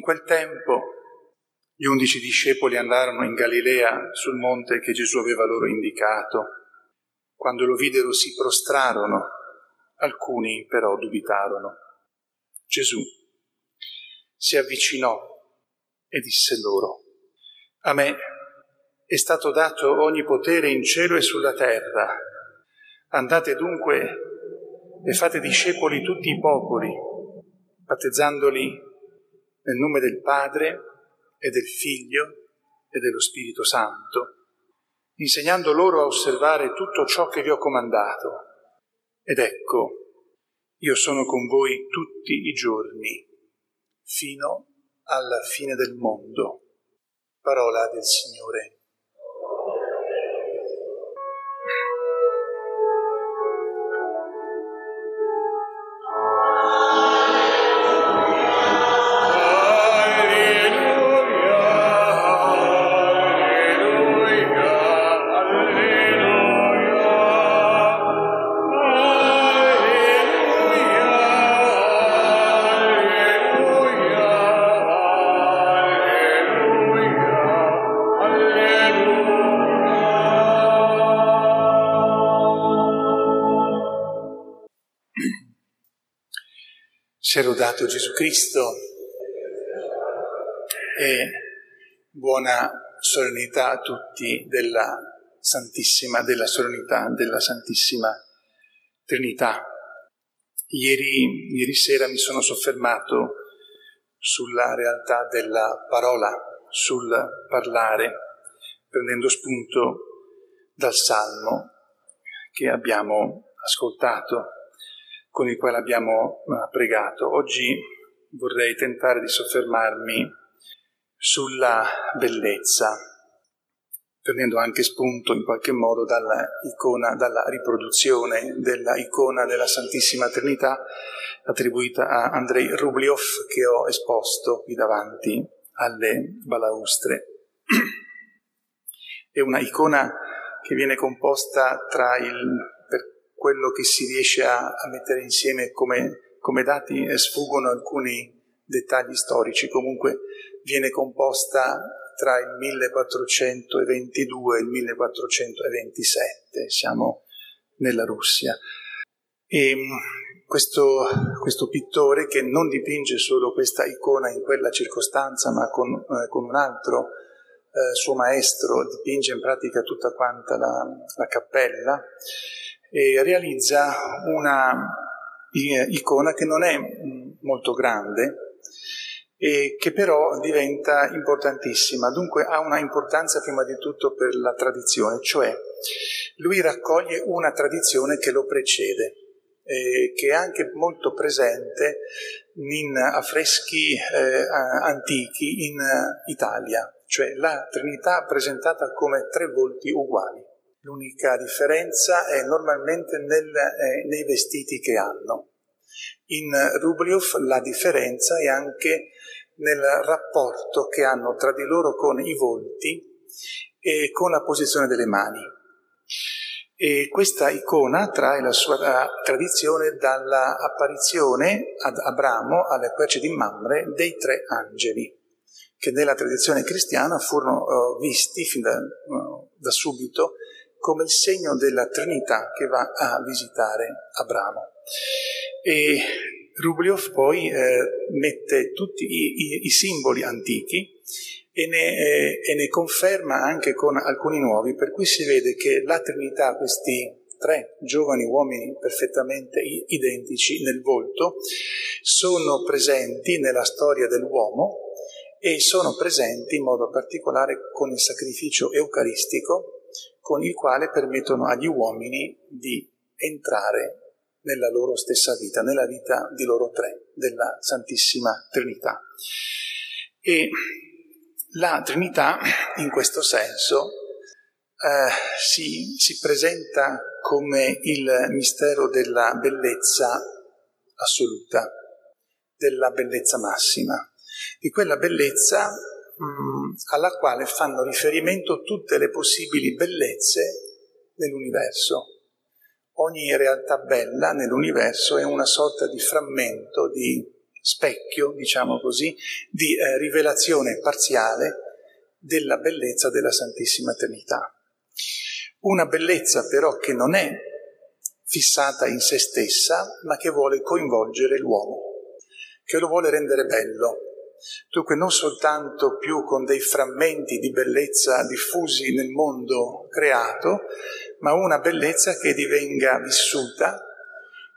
In quel tempo gli undici discepoli andarono in Galilea sul monte che Gesù aveva loro indicato. Quando lo videro si prostrarono, alcuni però dubitarono. Gesù si avvicinò e disse loro, a me è stato dato ogni potere in cielo e sulla terra. Andate dunque e fate discepoli tutti i popoli, battezzandoli nel nome del Padre e del Figlio e dello Spirito Santo, insegnando loro a osservare tutto ciò che vi ho comandato. Ed ecco, io sono con voi tutti i giorni, fino alla fine del mondo. Parola del Signore. Sia rodato Gesù Cristo e buona solennità a tutti della Santissima, della solennità della Santissima Trinità. Ieri, ieri sera mi sono soffermato sulla realtà della parola, sul parlare, prendendo spunto dal Salmo che abbiamo ascoltato con il quale abbiamo eh, pregato. Oggi vorrei tentare di soffermarmi sulla bellezza, prendendo anche spunto in qualche modo dalla icona, dalla riproduzione della icona della Santissima Trinità attribuita a Andrei Rubliov che ho esposto qui davanti alle balaustre. È una icona che viene composta tra il quello che si riesce a, a mettere insieme come, come dati sfuggono alcuni dettagli storici, comunque viene composta tra il 1422 e il 1427, siamo nella Russia. E mm, questo, questo, pittore che non dipinge solo questa icona in quella circostanza, ma con, eh, con un altro eh, suo maestro dipinge in pratica tutta quanta la, la cappella, e realizza una icona che non è mm, molto grande e che però diventa importantissima, dunque ha una importanza prima di tutto per la tradizione, cioè lui raccoglie una tradizione che lo precede, eh, che è anche molto presente in affreschi eh, antichi in Italia, cioè la Trinità presentata come tre volti uguali. L'unica differenza è normalmente nel, eh, nei vestiti che hanno. In Rubliov la differenza è anche nel rapporto che hanno tra di loro con i volti e con la posizione delle mani. E questa icona trae la sua eh, tradizione dall'apparizione ad Abramo alle querce di Mamre dei tre angeli, che nella tradizione cristiana furono uh, visti fin da, uh, da subito come il segno della Trinità che va a visitare Abramo. E Rubliov poi eh, mette tutti i, i, i, simboli antichi e ne, eh, e ne conferma anche con alcuni nuovi, per cui si vede che la Trinità, questi tre giovani uomini perfettamente identici nel volto, sono presenti nella storia dell'uomo e sono presenti in modo particolare con il sacrificio eucaristico con il quale permettono agli uomini di entrare nella loro stessa vita, nella vita di loro tre, della Santissima Trinità. E la Trinità, in questo senso, eh, si, si presenta come il mistero della bellezza assoluta, della bellezza massima, di quella bellezza alla quale fanno riferimento tutte le possibili bellezze dell'universo. Ogni realtà bella nell'universo è una sorta di frammento, di specchio, diciamo così, di eh, rivelazione parziale della bellezza della Santissima Trinità. Una bellezza però che non è fissata in se stessa, ma che vuole coinvolgere l'uomo, che lo vuole rendere bello. Dunque non soltanto più con dei frammenti di bellezza diffusi nel mondo creato, ma una bellezza che divenga vissuta,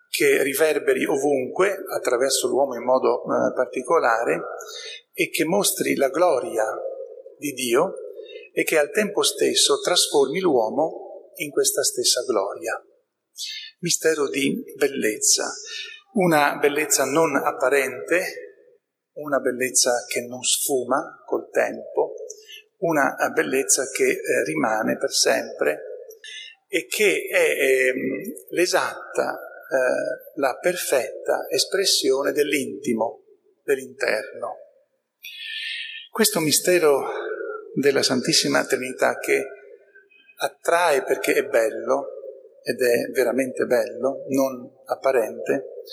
che riverberi ovunque, attraverso l'uomo in modo eh, particolare, e che mostri la gloria di Dio e che al tempo stesso trasformi l'uomo in questa stessa gloria. Mistero di bellezza, una bellezza non apparente, una bellezza che non sfuma col tempo, una bellezza che eh, rimane per sempre e che è eh, l'esatta, eh, la perfetta espressione dell'intimo, dell'interno. Questo mistero della Santissima Trinità che attrae perché è bello, ed è veramente bello, non apparente,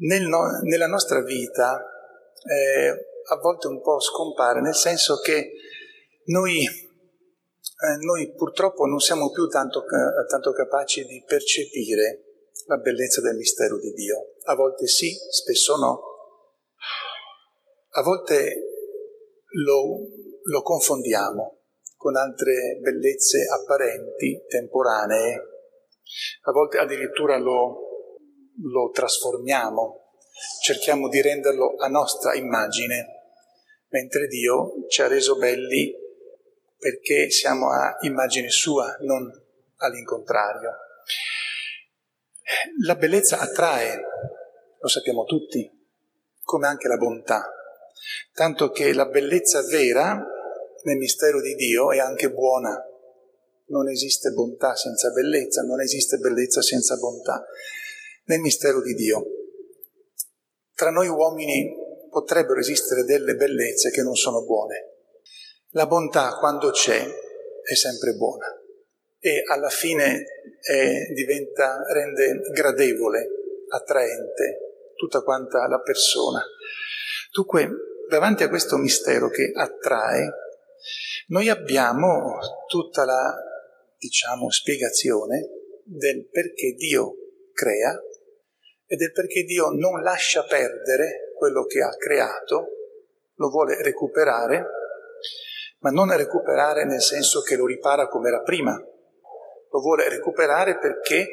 nel no, nella nostra vita eh, a volte un po' scompare, nel senso che noi, eh, noi purtroppo non siamo più tanto, tanto capaci di percepire la bellezza del mistero di Dio. A volte sì, spesso no. A volte lo lo confondiamo con altre bellezze apparenti, temporanee, a volte addirittura lo, lo trasformiamo, cerchiamo di renderlo a nostra immagine, mentre Dio ci ha reso belli perché siamo a immagine sua, non all'incontrario. La bellezza attrae, lo sappiamo tutti, come anche la bontà, tanto che la bellezza vera nel mistero di Dio è anche buona. Non esiste bontà senza bellezza, non esiste bellezza senza bontà. Nel mistero di Dio. Tra noi uomini potrebbero esistere delle bellezze che non sono buone. La bontà, quando c'è, è sempre buona e alla fine è, diventa, rende gradevole, attraente tutta quanta la persona. Dunque, davanti a questo mistero che attrae, noi abbiamo tutta la, diciamo, spiegazione del perché Dio crea e del perché Dio non lascia perdere quello che ha creato, lo vuole recuperare, ma non recuperare nel senso che lo ripara come era prima, lo vuole recuperare perché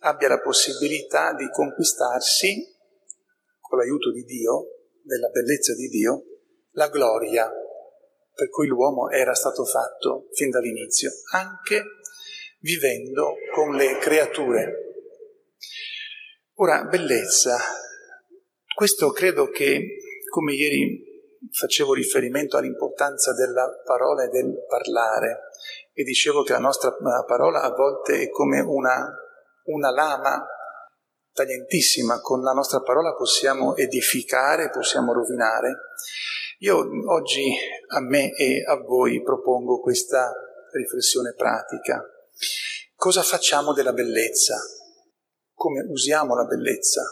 abbia la possibilità di conquistarsi, con l'aiuto di Dio, della bellezza di Dio, la gloria per cui l'uomo era stato fatto fin dall'inizio, anche vivendo con le creature. Ora, bellezza. Questo credo che, come ieri facevo riferimento all'importanza della parola e del parlare, e dicevo che la nostra parola a volte è come una, una lama taglientissima, con la nostra parola possiamo edificare, possiamo rovinare. Io oggi a me e a voi propongo questa riflessione pratica. Cosa facciamo della bellezza? Come usiamo la bellezza?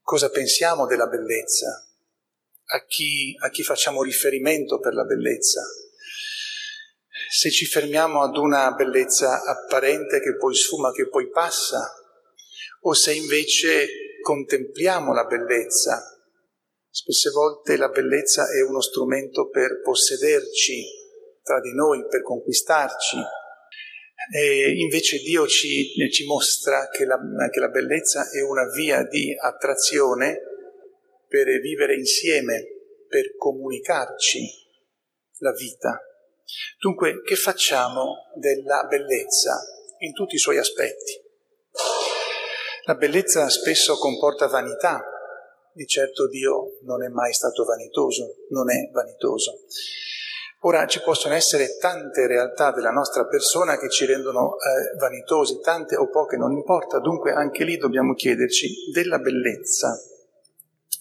Cosa pensiamo della bellezza? A chi, a chi facciamo riferimento per la bellezza? Se ci fermiamo ad una bellezza apparente che poi sfuma, che poi passa, o se invece contempliamo la bellezza, spesse volte la bellezza è uno strumento per possederci tra di noi, per conquistarci. E invece Dio ci, ci mostra che la, che la bellezza è una via di attrazione per vivere insieme, per comunicarci la vita. Dunque, che facciamo della bellezza in tutti i suoi aspetti? La bellezza spesso comporta vanità, di certo Dio non è mai stato vanitoso, non è vanitoso. Ora ci possono essere tante realtà della nostra persona che ci rendono eh, vanitosi, tante o poche, non importa, dunque anche lì dobbiamo chiederci della bellezza,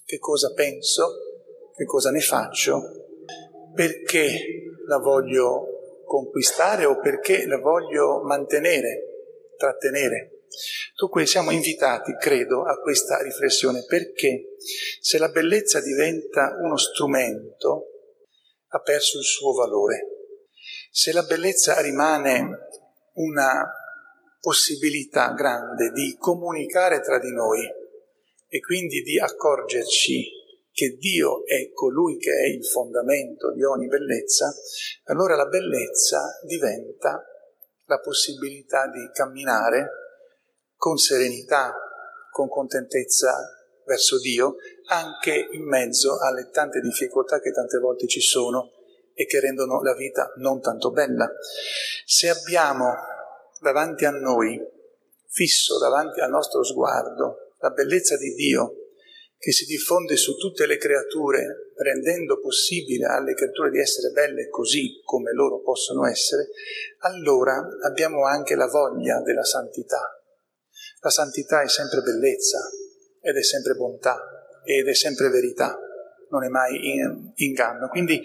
che cosa penso, che cosa ne faccio, perché la voglio conquistare o perché la voglio mantenere, trattenere. Dunque siamo invitati, credo, a questa riflessione. Perché? Se la bellezza diventa uno strumento, ha perso il suo valore. Se la bellezza rimane una possibilità grande di comunicare tra di noi e quindi di accorgerci che Dio è colui che è il fondamento di ogni bellezza, allora la bellezza diventa la possibilità di camminare con serenità, con contentezza verso Dio, anche in mezzo alle tante difficoltà che tante volte ci sono e che rendono la vita non tanto bella. Se abbiamo davanti a noi, fisso davanti al nostro sguardo, la bellezza di Dio che si diffonde su tutte le creature, rendendo possibile alle creature di essere belle così come loro possono essere, allora abbiamo anche la voglia della santità. La santità è sempre bellezza ed è sempre bontà ed è sempre verità, non è mai inganno. Quindi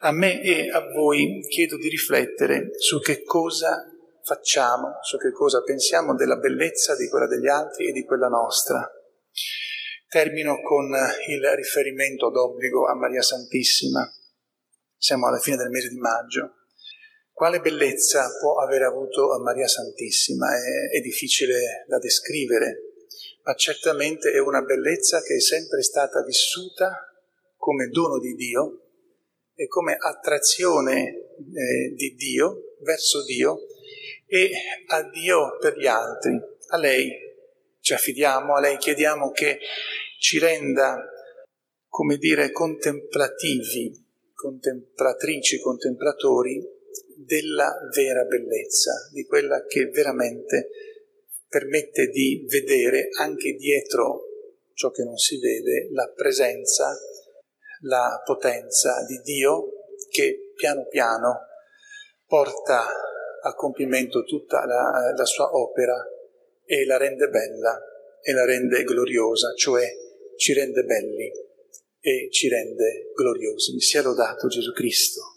a me e a voi chiedo di riflettere su che cosa facciamo, su che cosa pensiamo della bellezza di quella degli altri e di quella nostra Termino con il riferimento d'obbligo a Maria Santissima. Siamo alla fine del mese di maggio. Quale bellezza può aver avuto Maria Santissima? È, è difficile da descrivere, ma certamente è una bellezza che è sempre stata vissuta come dono di Dio e come attrazione eh, di Dio verso Dio e a Dio per gli altri. A lei ci affidiamo, a lei chiediamo che ci renda, come dire, contemplativi, contemplatrici, contemplatori della vera bellezza, di quella che veramente permette di vedere anche dietro ciò che non si vede la presenza, la potenza di Dio che piano piano porta a compimento tutta la, la sua opera e la rende bella e la rende gloriosa, cioè ci rende belli e ci rende gloriosi. Sia lodato Gesù Cristo.